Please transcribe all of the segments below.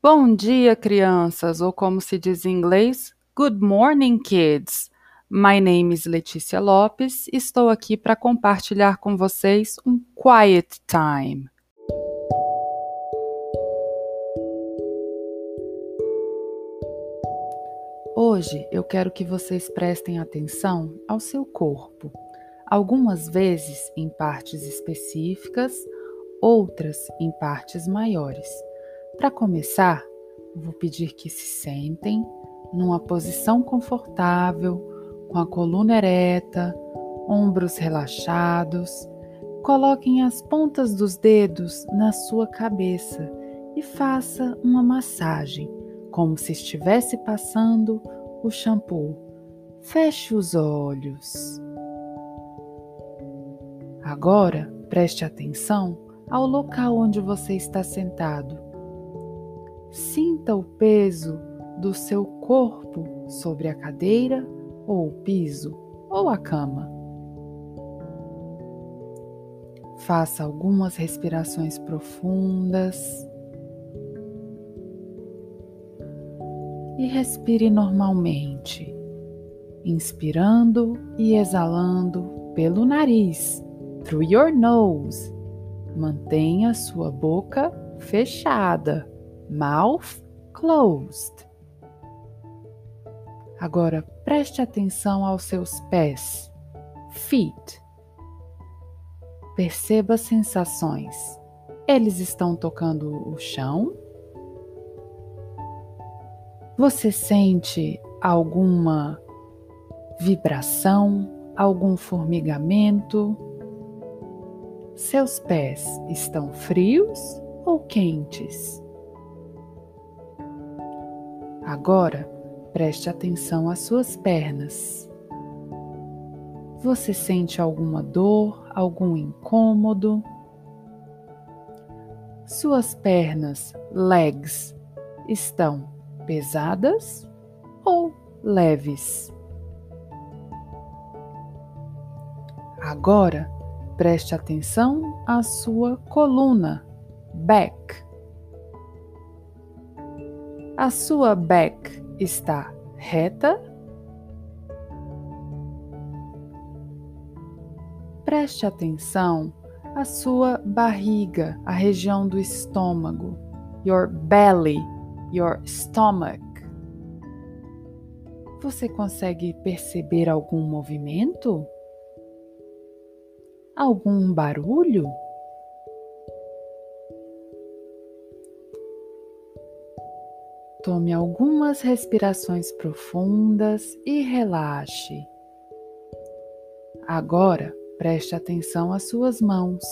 Bom dia, crianças, ou como se diz em inglês, Good morning, kids. My name is Letícia Lopes. Estou aqui para compartilhar com vocês um quiet time. Hoje eu quero que vocês prestem atenção ao seu corpo, algumas vezes em partes específicas, outras em partes maiores. Para começar, vou pedir que se sentem numa posição confortável, com a coluna ereta, ombros relaxados. Coloquem as pontas dos dedos na sua cabeça e faça uma massagem, como se estivesse passando o shampoo. Feche os olhos. Agora, preste atenção ao local onde você está sentado Sinta o peso do seu corpo sobre a cadeira ou o piso ou a cama. Faça algumas respirações profundas e respire normalmente, inspirando e exalando pelo nariz, through your nose. Mantenha sua boca fechada mouth closed. Agora preste atenção aos seus pés, feet. Perceba as sensações. Eles estão tocando o chão? Você sente alguma vibração, algum formigamento? Seus pés estão frios ou quentes? Agora, preste atenção às suas pernas. Você sente alguma dor, algum incômodo? Suas pernas, legs, estão pesadas ou leves? Agora, preste atenção à sua coluna, back. A sua back está reta? Preste atenção à sua barriga, a região do estômago, your belly, your stomach. Você consegue perceber algum movimento? Algum barulho? Tome algumas respirações profundas e relaxe. Agora preste atenção às suas mãos.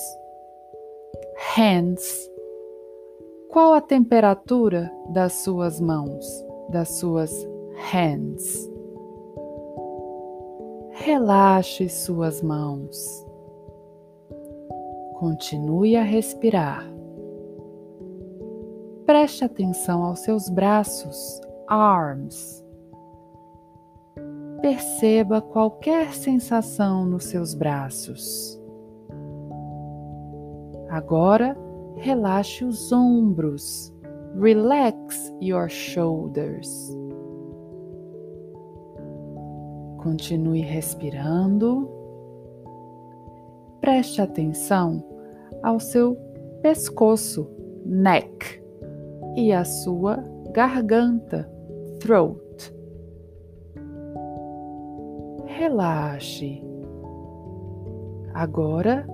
Hands. Qual a temperatura das suas mãos, das suas hands? Relaxe suas mãos. Continue a respirar. Preste atenção aos seus braços, arms. Perceba qualquer sensação nos seus braços. Agora, relaxe os ombros. Relax your shoulders. Continue respirando. Preste atenção ao seu pescoço, neck e a sua garganta, throat. Relaxe. Agora,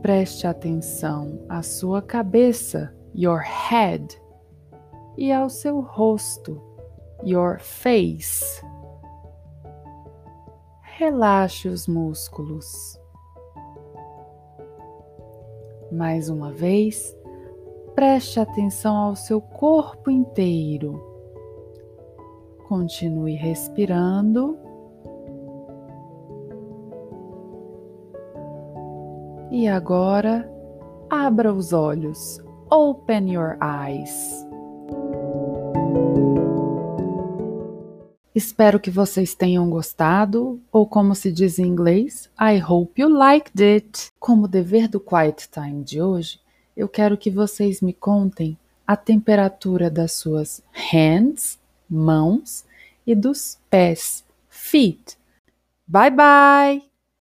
preste atenção à sua cabeça, your head, e ao seu rosto, your face. Relaxe os músculos. Mais uma vez, Preste atenção ao seu corpo inteiro. Continue respirando. E agora, abra os olhos. Open your eyes. Espero que vocês tenham gostado, ou como se diz em inglês, I hope you liked it. Como dever do Quiet Time de hoje, eu quero que vocês me contem a temperatura das suas hands, mãos, e dos pés, feet. Bye bye!